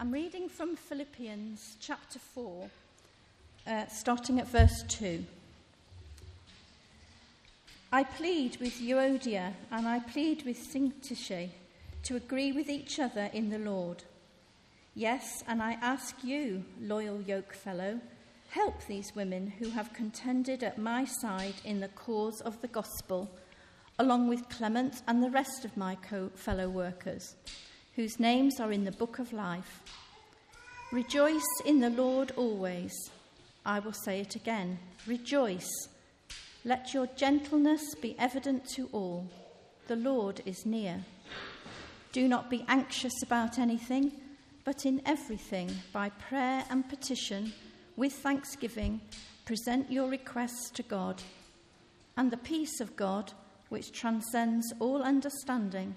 I'm reading from Philippians chapter 4, uh, starting at verse 2. I plead with Euodia and I plead with Syntyche to agree with each other in the Lord. Yes, and I ask you, loyal yoke fellow, help these women who have contended at my side in the cause of the gospel, along with Clement and the rest of my co- fellow workers, whose names are in the book of life. Rejoice in the Lord always. I will say it again rejoice. Let your gentleness be evident to all. The Lord is near. Do not be anxious about anything, but in everything, by prayer and petition, with thanksgiving, present your requests to God. And the peace of God, which transcends all understanding,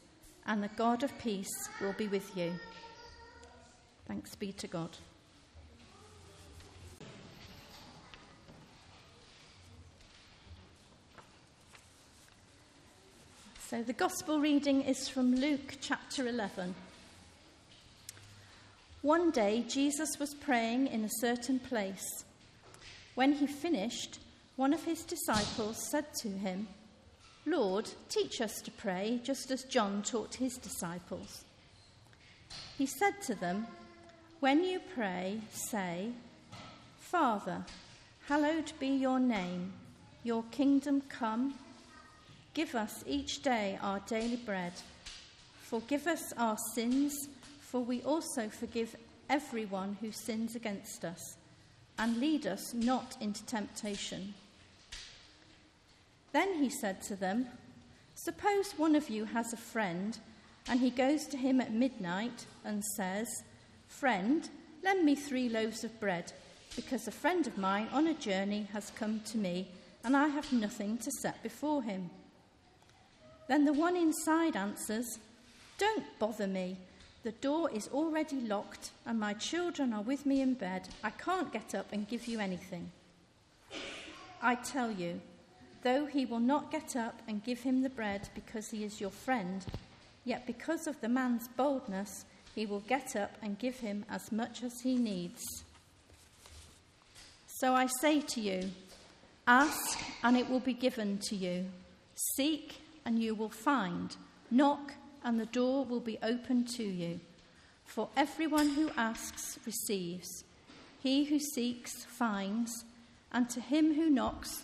and the God of peace will be with you. Thanks be to God. So the gospel reading is from Luke chapter 11. One day Jesus was praying in a certain place. When he finished, one of his disciples said to him, Lord, teach us to pray, just as John taught his disciples. He said to them, When you pray, say, Father, hallowed be your name, your kingdom come. Give us each day our daily bread. Forgive us our sins, for we also forgive everyone who sins against us. And lead us not into temptation. Then he said to them, Suppose one of you has a friend, and he goes to him at midnight and says, Friend, lend me three loaves of bread, because a friend of mine on a journey has come to me, and I have nothing to set before him. Then the one inside answers, Don't bother me. The door is already locked, and my children are with me in bed. I can't get up and give you anything. I tell you, though he will not get up and give him the bread because he is your friend, yet because of the man's boldness, he will get up and give him as much as he needs. So I say to you, ask and it will be given to you. Seek and you will find. Knock, and the door will be opened to you. For everyone who asks receives, he who seeks finds, and to him who knocks,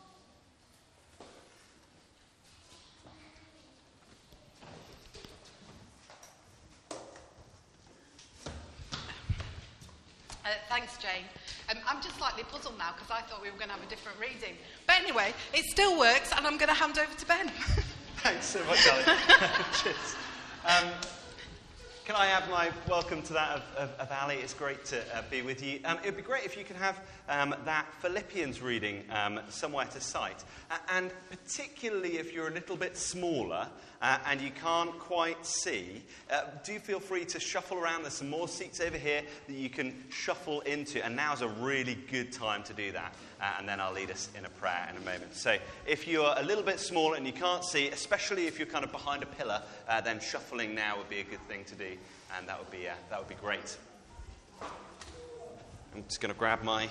slightly puzzled now because I thought we were going to have a different reading. But anyway, it still works, and I'm going to hand over to Ben. Thanks so much, Ali. Cheers. Um, can I add my welcome to that of, of, of Ali? It's great to uh, be with you. Um, it would be great if you could have um, that Philippians reading um, somewhere to cite. Uh, and particularly if you're a little bit smaller uh, and you can't quite see, uh, do feel free to shuffle around. There's some more seats over here that you can shuffle into. And now's a really good time to do that. Uh, and then I'll lead us in a prayer in a moment. So if you're a little bit smaller and you can't see, especially if you're kind of behind a pillar, uh, then shuffling now would be a good thing to do. And that would be, uh, that would be great. I'm just going to grab my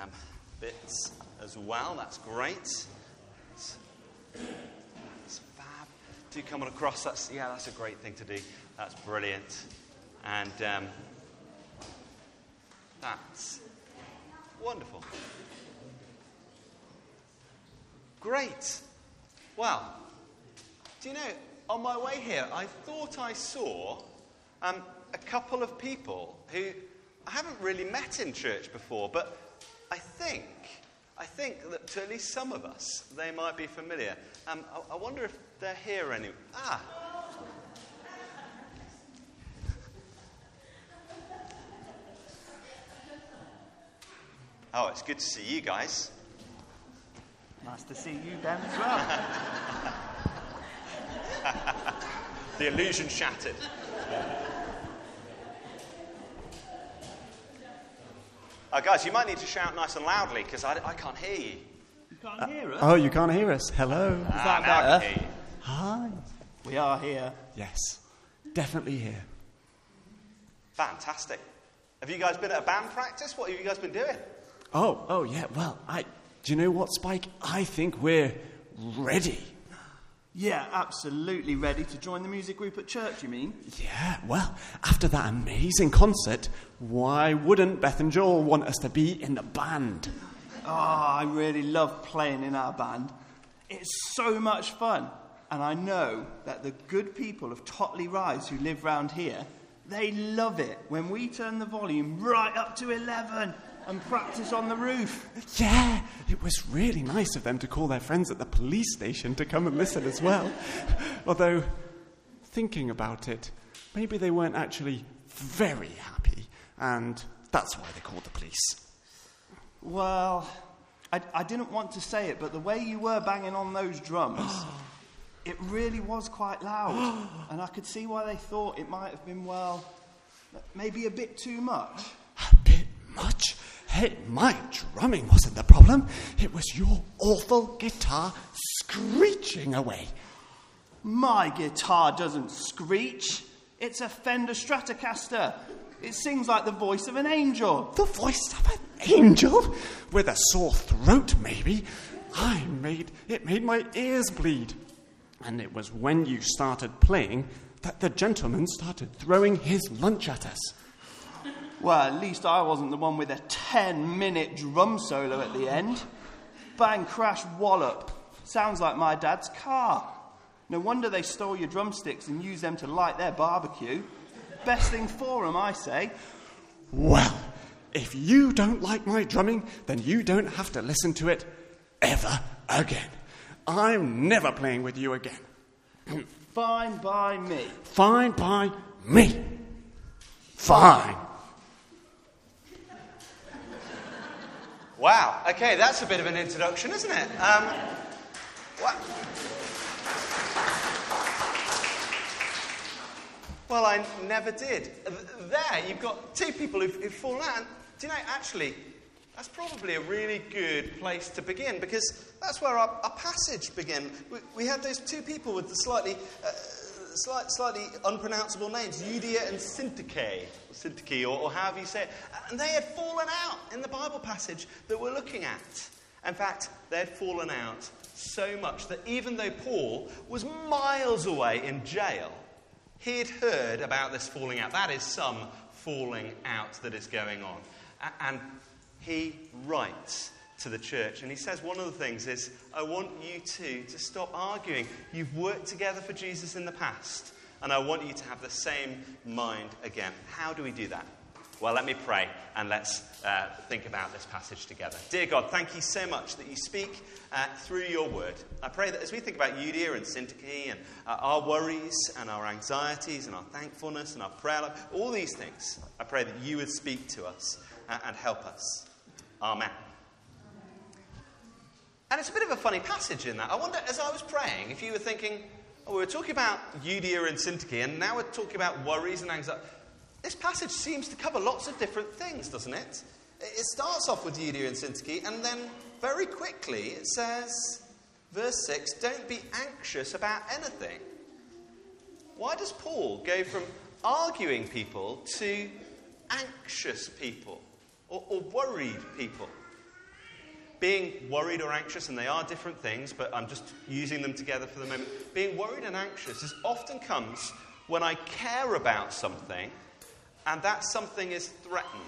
um, bits as well. That's great. That's, that's fab. Do come on across. That's, yeah, that's a great thing to do. That's brilliant. And um, that's wonderful. Great. Well, do you know, on my way here, I thought I saw um, a couple of people who I haven't really met in church before, but I think, I think that to at least some of us, they might be familiar. Um, I, I wonder if they're here anyway. Ah. Oh, it's good to see you guys. Nice to see you, Ben, as well. The illusion shattered. Uh, guys, you might need to shout nice and loudly because I, I can't hear you. You can't hear us? Oh, you can't hear us. Hello. Is Ah, that now better? can hear you. Hi. We are here. Yes, definitely here. Fantastic. Have you guys been at a band practice? What have you guys been doing? Oh, oh yeah. Well, I. Do you know what, Spike? I think we're ready. Yeah, absolutely ready to join the music group at church, you mean? Yeah. Well, after that amazing concert, why wouldn't Beth and Joel want us to be in the band? Oh, I really love playing in our band. It's so much fun. And I know that the good people of Totley Rise who live round here, they love it when we turn the volume right up to 11 and practice on the roof. Yeah, it was really nice of them to call their friends at the police station to come and listen as well. Although, thinking about it, maybe they weren't actually very happy, and that's why they called the police. Well, I, I didn't want to say it, but the way you were banging on those drums, it really was quite loud. and I could see why they thought it might have been, well, maybe a bit too much. A bit much? Hey, my drumming wasn't the problem. It was your awful guitar screeching away. My guitar doesn't screech. It's a Fender Stratocaster. It sings like the voice of an angel. The voice of an angel? With a sore throat, maybe. I made it made my ears bleed. And it was when you started playing that the gentleman started throwing his lunch at us. Well, at least I wasn't the one with a 10 minute drum solo at the end. Bang, crash, wallop. Sounds like my dad's car. No wonder they stole your drumsticks and used them to light their barbecue. Best thing for 'em, I say. Well, if you don't like my drumming, then you don't have to listen to it ever again. I'm never playing with you again. Fine by me. Fine by me. Fine. Wow. Okay, that's a bit of an introduction, isn't it? Um? Well, I never did. There, you've got two people who've, who've fallen out. And do you know, actually, that's probably a really good place to begin because that's where our, our passage began. We, we had those two people with the slightly, uh, slight, slightly unpronounceable names, Eudia and Syntyche, or Syntyche, or, or however you say it. And they had fallen out in the Bible passage that we're looking at. In fact, they had fallen out so much that even though Paul was miles away in jail, he had heard about this falling out. That is some falling out that is going on. And he writes to the church and he says one of the things is, I want you two to stop arguing. You've worked together for Jesus in the past, and I want you to have the same mind again. How do we do that? Well, let me pray and let's uh, think about this passage together. Dear God, thank you so much that you speak uh, through your word. I pray that as we think about Eudia and Syntyche and uh, our worries and our anxieties and our thankfulness and our prayer life, all these things, I pray that you would speak to us uh, and help us. Amen. And it's a bit of a funny passage in that. I wonder, as I was praying, if you were thinking, oh, we were talking about Eudia and Syntyche, and now we're talking about worries and anxiety. This passage seems to cover lots of different things, doesn't it? It starts off with Eudia and Syntyche, and then very quickly it says, verse 6, don't be anxious about anything. Why does Paul go from arguing people to anxious people or, or worried people? Being worried or anxious, and they are different things, but I'm just using them together for the moment. Being worried and anxious is often comes when I care about something and that something is threatened.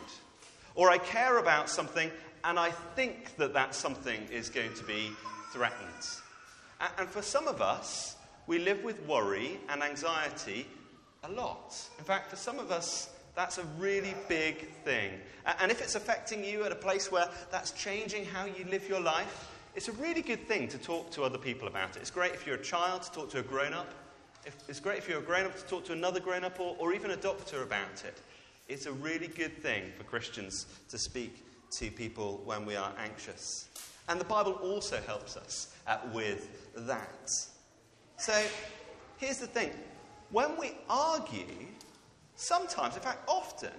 Or I care about something and I think that that something is going to be threatened. And for some of us, we live with worry and anxiety a lot. In fact, for some of us, that's a really big thing. And if it's affecting you at a place where that's changing how you live your life, it's a really good thing to talk to other people about it. It's great if you're a child to talk to a grown up. It's great if you're a grown up to talk to another grown up or, or even a doctor about it. It's a really good thing for Christians to speak to people when we are anxious. And the Bible also helps us uh, with that. So here's the thing when we argue, sometimes, in fact, often,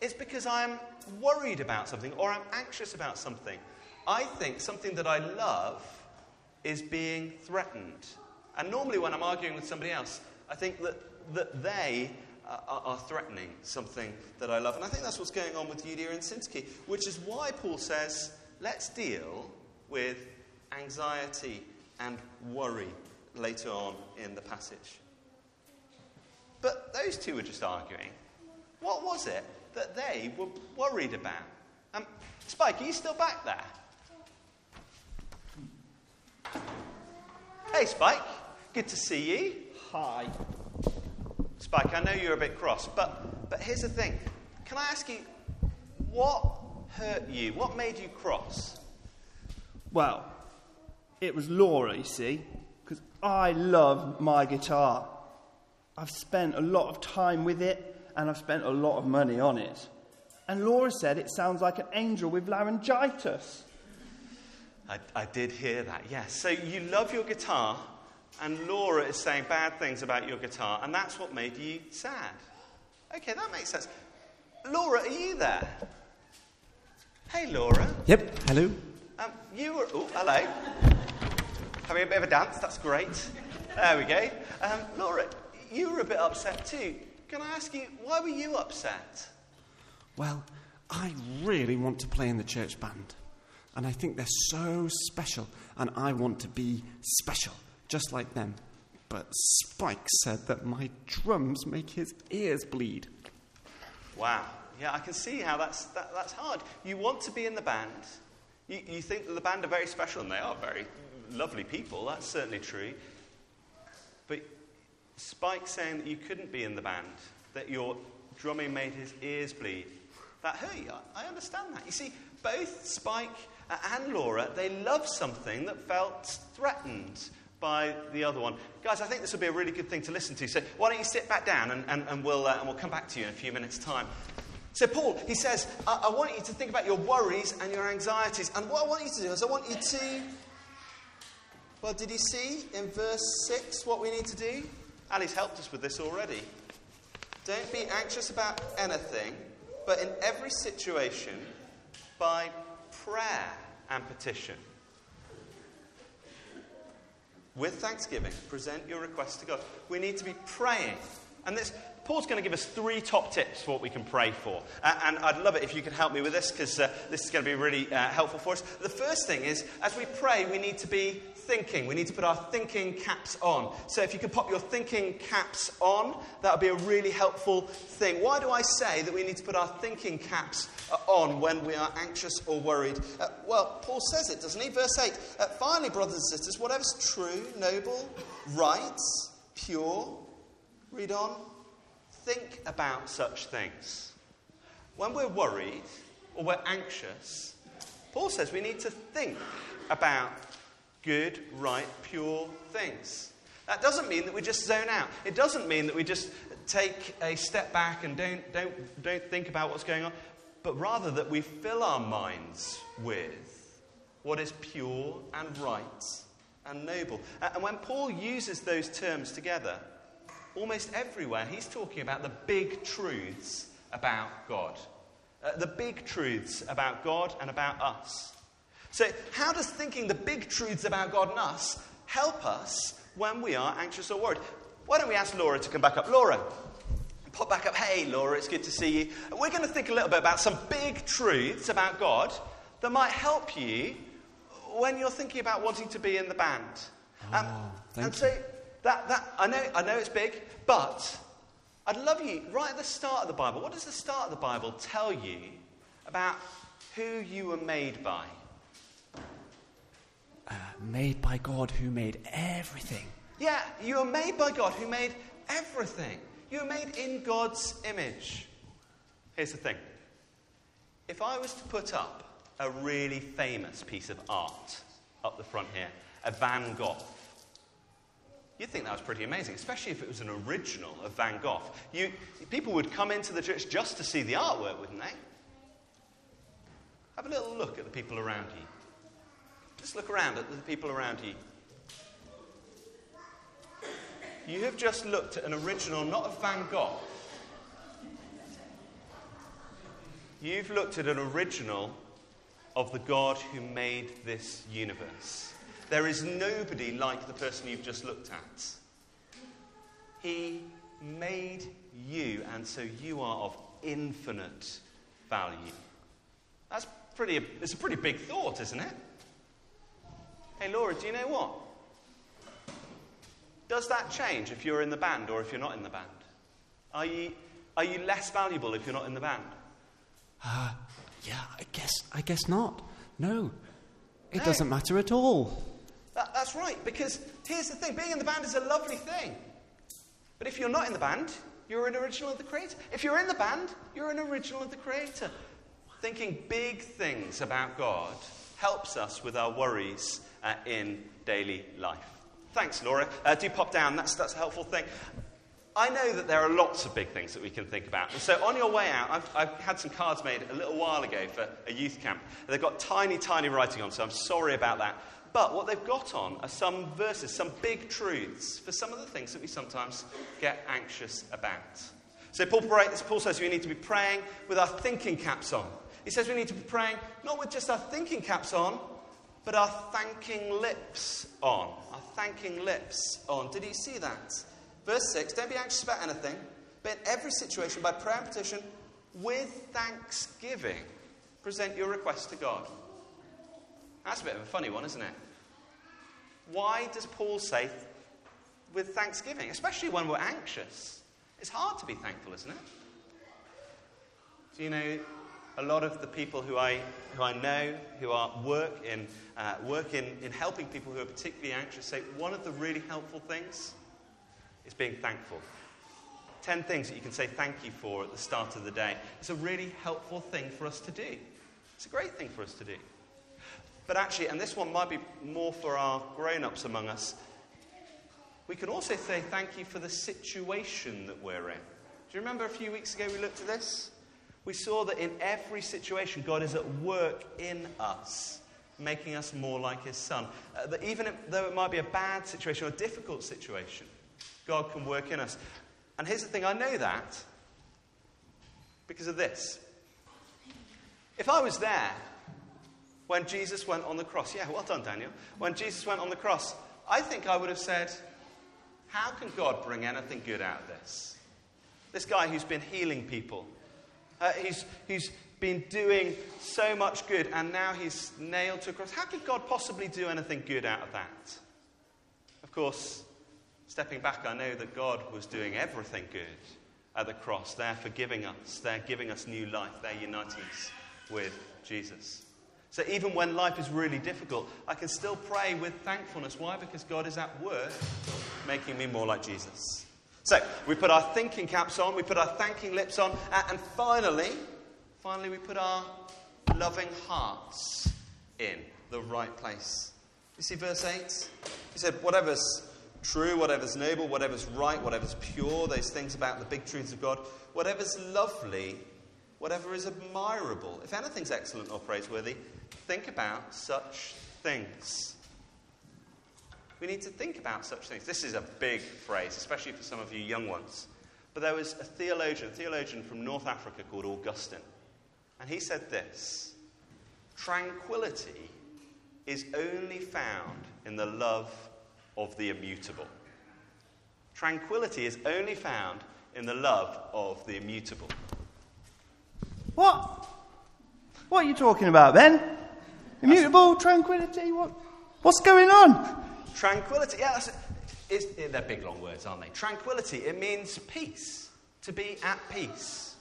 it's because I'm worried about something or I'm anxious about something. I think something that I love is being threatened. And normally, when I'm arguing with somebody else, I think that, that they uh, are, threatening something that I love. And I think that's what's going on with Eudia and Syntyche, which is why Paul says, let's deal with anxiety and worry later on in the passage. But those two were just arguing. What was it that they were worried about? Um, Spike, are you still back there? Hey, Spike. Good to see you. Hi. Spike, I know you're a bit cross, but, but here's the thing. Can I ask you, what hurt you? What made you cross? Well, it was Laura, you see, because I love my guitar. I've spent a lot of time with it, and I've spent a lot of money on it. And Laura said it sounds like an angel with laryngitis. I, I did hear that, yes. So you love your guitar, and Laura is saying bad things about your guitar, and that's what made you sad. Okay, that makes sense. Laura, are you there? Hey, Laura. Yep, hello. Um, you were. Oh, hello. Having a bit of a dance, that's great. There we go. Um, Laura, you were a bit upset too. Can I ask you, why were you upset? Well, I really want to play in the church band. And I think they're so special, and I want to be special, just like them. But Spike said that my drums make his ears bleed. Wow. Yeah, I can see how that's, that, that's hard. You want to be in the band. You, you think that the band are very special, and they are very lovely people. That's certainly true. But Spike saying that you couldn't be in the band, that your drumming made his ears bleed, that hurt you. I, understand that. You see, both Spike and Laura, they love something that felt threatened by the other one. Guys, I think this will be a really good thing to listen to. So why don't you sit back down and, and, and, we'll, uh, and we'll come back to you in a few minutes' time. So, Paul, he says, I, I want you to think about your worries and your anxieties. And what I want you to do is, I want you to. Well, did you see in verse 6 what we need to do? Ali's helped us with this already. Don't be anxious about anything, but in every situation, by prayer and petition. With thanksgiving, present your request to God. We need to be praying. And this, Paul's going to give us three top tips for what we can pray for. Uh, and I'd love it if you could help me with this because uh, this is going to be really uh, helpful for us. The first thing is, as we pray, we need to be thinking. We need to put our thinking caps on. So if you could pop your thinking caps on, that would be a really helpful thing. Why do I say that we need to put our thinking caps uh, on when we are anxious or worried? Uh, well, Paul says it, doesn't he? Verse 8 uh, Finally, brothers and sisters, whatever's true, noble, right, pure, read on, think about such things. When we're worried or we're anxious, Paul says we need to think about good, right, pure things. That doesn't mean that we just zone out. It doesn't mean that we just take a step back and don't, don't, don't think about what's going on, but rather that we fill our minds with what is pure and right and noble. And when Paul uses those terms together, almost everywhere he's talking about the big truths about God. Uh, the big truths about God and about us. So, how does thinking the big truths about God and us help us when we are anxious or worried? Why don't we ask Laura to come back up? Laura, pop back up. Hey, Laura, it's good to see you. We're going to think a little bit about some big truths about God that might help you when you're thinking about wanting to be in the band. Um, thank and so, that, that, I, know, I know it's big, but I'd love you, right at the start of the Bible, what does the start of the Bible tell you about who you were made by? uh, made by God who made everything. Yeah, you were made by God who made everything. You were made in God's image. Here's the thing if I was to put up a really famous piece of art up the front here, a Van Gogh, you'd think that was pretty amazing, especially if it was an original of Van Gogh. You, people would come into the church just to see the artwork, wouldn't they? Have a little look at the people around you. Just look around at the people around you. You have just looked at an original, not of Van Gogh. You've looked at an original of the God who made this universe. There is nobody like the person you've just looked at. He made you, and so you are of infinite value. That's pretty, it's a pretty big thought, isn't it? Hey, Laura, do you know what? Does that change if you're in the band or if you're not in the band? Are you, are you less valuable if you're not in the band? Uh, yeah, I guess, I guess not. No, it No. doesn't matter at all. That, that's right, because here's the thing being in the band is a lovely thing. But if you're not in the band, you're an original of the Creator. If you're in the band, you're an original of the Creator. Thinking big things about God helps us with our worries uh, in daily life. Thanks, Laura. Uh, do pop down, that's, that's a helpful thing. I know that there are lots of big things that we can think about. So on your way out, I've, I've had some cards made a little while ago for a youth camp. They've got tiny, tiny writing on, so I'm sorry about that. But what they've got on are some verses, some big truths for some of the things that we sometimes get anxious about. So Paul, Paul says we need to be praying with our thinking caps on. He says we need to be praying not with just our thinking caps on, but our thanking lips on. Our thanking lips on. Did you see that? Verse 6 Don't be anxious about anything, but in every situation, by prayer and petition, with thanksgiving, present your request to God. That's a bit of a funny one, isn't it? Why does Paul say with thanksgiving, especially when we're anxious? It's hard to be thankful, isn't it? Do you know a lot of the people who I, who I know who are work in, uh, work in, in helping people who are particularly anxious say one of the really helpful things is being thankful. Ten things that you can say thank you for at the start of the day. It's a really helpful thing for us to do. It's a great thing for us to do. But actually, and this one might be more for our grown ups among us, we can also say thank you for the situation that we're in. Do you remember a few weeks ago we looked at this? We saw that in every situation, God is at work in us, making us more like His Son. Uh, that even if, though it might be a bad situation or a difficult situation, God can work in us. And here's the thing I know that because of this. If I was there when Jesus went on the cross, yeah, well done, Daniel. When Jesus went on the cross, I think I would have said, How can God bring anything good out of this? This guy who's been healing people, uh, he's, he's been doing so much good, and now he's nailed to a cross. How could God possibly do anything good out of that? Of course, stepping back, I know that God was doing everything good at the cross. They're forgiving us, they're giving us new life, they're uniting us with Jesus. So even when life is really difficult, I can still pray with thankfulness. Why? Because God is at work making me more like Jesus. So we put our thinking caps on, we put our thanking lips on, uh, and finally, finally we put our loving hearts in the right place. You see verse 8? He said, whatever's true, whatever's noble, whatever's right, whatever's pure, those things about the big truths of God, whatever's lovely, whatever is admirable, if anything's excellent or praiseworthy, think about such things. We need to think about such things. This is a big phrase, especially for some of you young ones. But there was a theologian, a theologian from North Africa called Augustine. And he said this Tranquility is only found in the love of the immutable. Tranquility is only found in the love of the immutable. What? What are you talking about, Ben? Immutable tranquility? What? What's going on? Tranquility, yeah, that's, it's, they're big long words, aren't they? Tranquility, it means peace, to be at peace,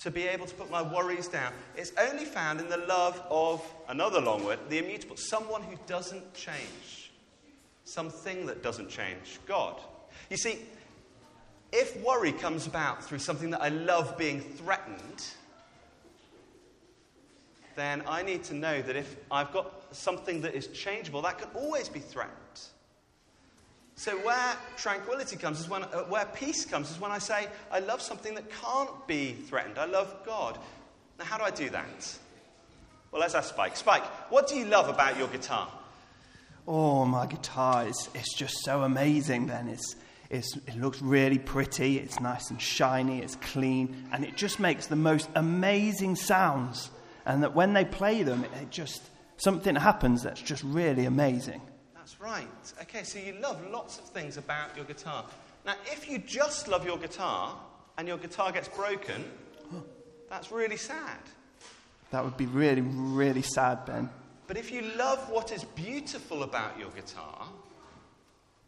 to be able to put my worries down. It's only found in the love of another long word, the immutable, someone who doesn't change, something that doesn't change, God. You see, if worry comes about through something that I love being threatened, then I need to know that if I've got something that is changeable, that can always be threatened. So, where tranquility comes is when, uh, where peace comes is when I say, I love something that can't be threatened. I love God. Now, how do I do that? Well, let's ask Spike. Spike, what do you love about your guitar? Oh, my guitar is it's just so amazing, then. It's, it's, it looks really pretty, it's nice and shiny, it's clean, and it just makes the most amazing sounds. And that when they play them, it just, something happens that's just really amazing. That's right. Okay, so you love lots of things about your guitar. Now, if you just love your guitar and your guitar gets broken, that's really sad. That would be really, really sad, Ben. But if you love what is beautiful about your guitar,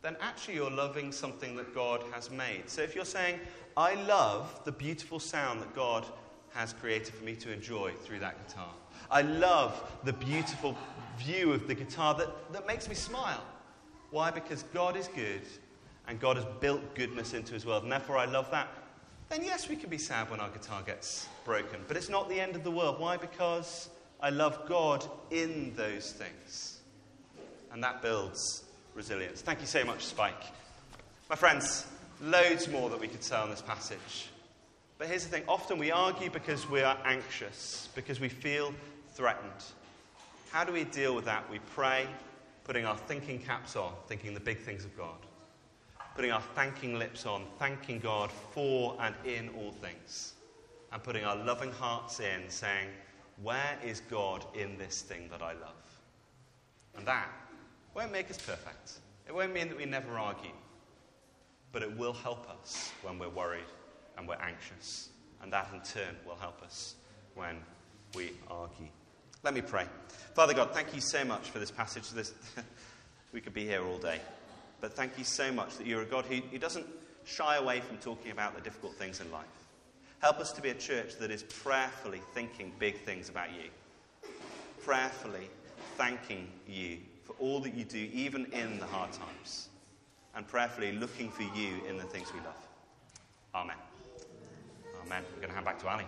then actually you're loving something that God has made. So if you're saying, I love the beautiful sound that God has created for me to enjoy through that guitar, I love the beautiful view of the guitar that, that makes me smile. Why? Because God is good and God has built goodness into his world, and therefore I love that. Then, yes, we can be sad when our guitar gets broken, but it's not the end of the world. Why? Because I love God in those things. And that builds resilience. Thank you so much, Spike. My friends, loads more that we could say on this passage. But here's the thing often we argue because we are anxious, because we feel threatened. How do we deal with that? We pray, putting our thinking caps on, thinking the big things of God. Putting our thanking lips on, thanking God for and in all things. And putting our loving hearts in, saying, Where is God in this thing that I love? And that won't make us perfect. It won't mean that we never argue. But it will help us when we're worried and we're anxious. And that in turn will help us when we argue. Let me pray. Father God, thank you so much for this passage. This, we could be here all day. But thank you so much that you're a God who, who doesn't shy away from talking about the difficult things in life. Help us to be a church that is prayerfully thinking big things about you, prayerfully thanking you for all that you do, even in the hard times, and prayerfully looking for you in the things we love. Amen. Amen. We're going to hand back to Ali.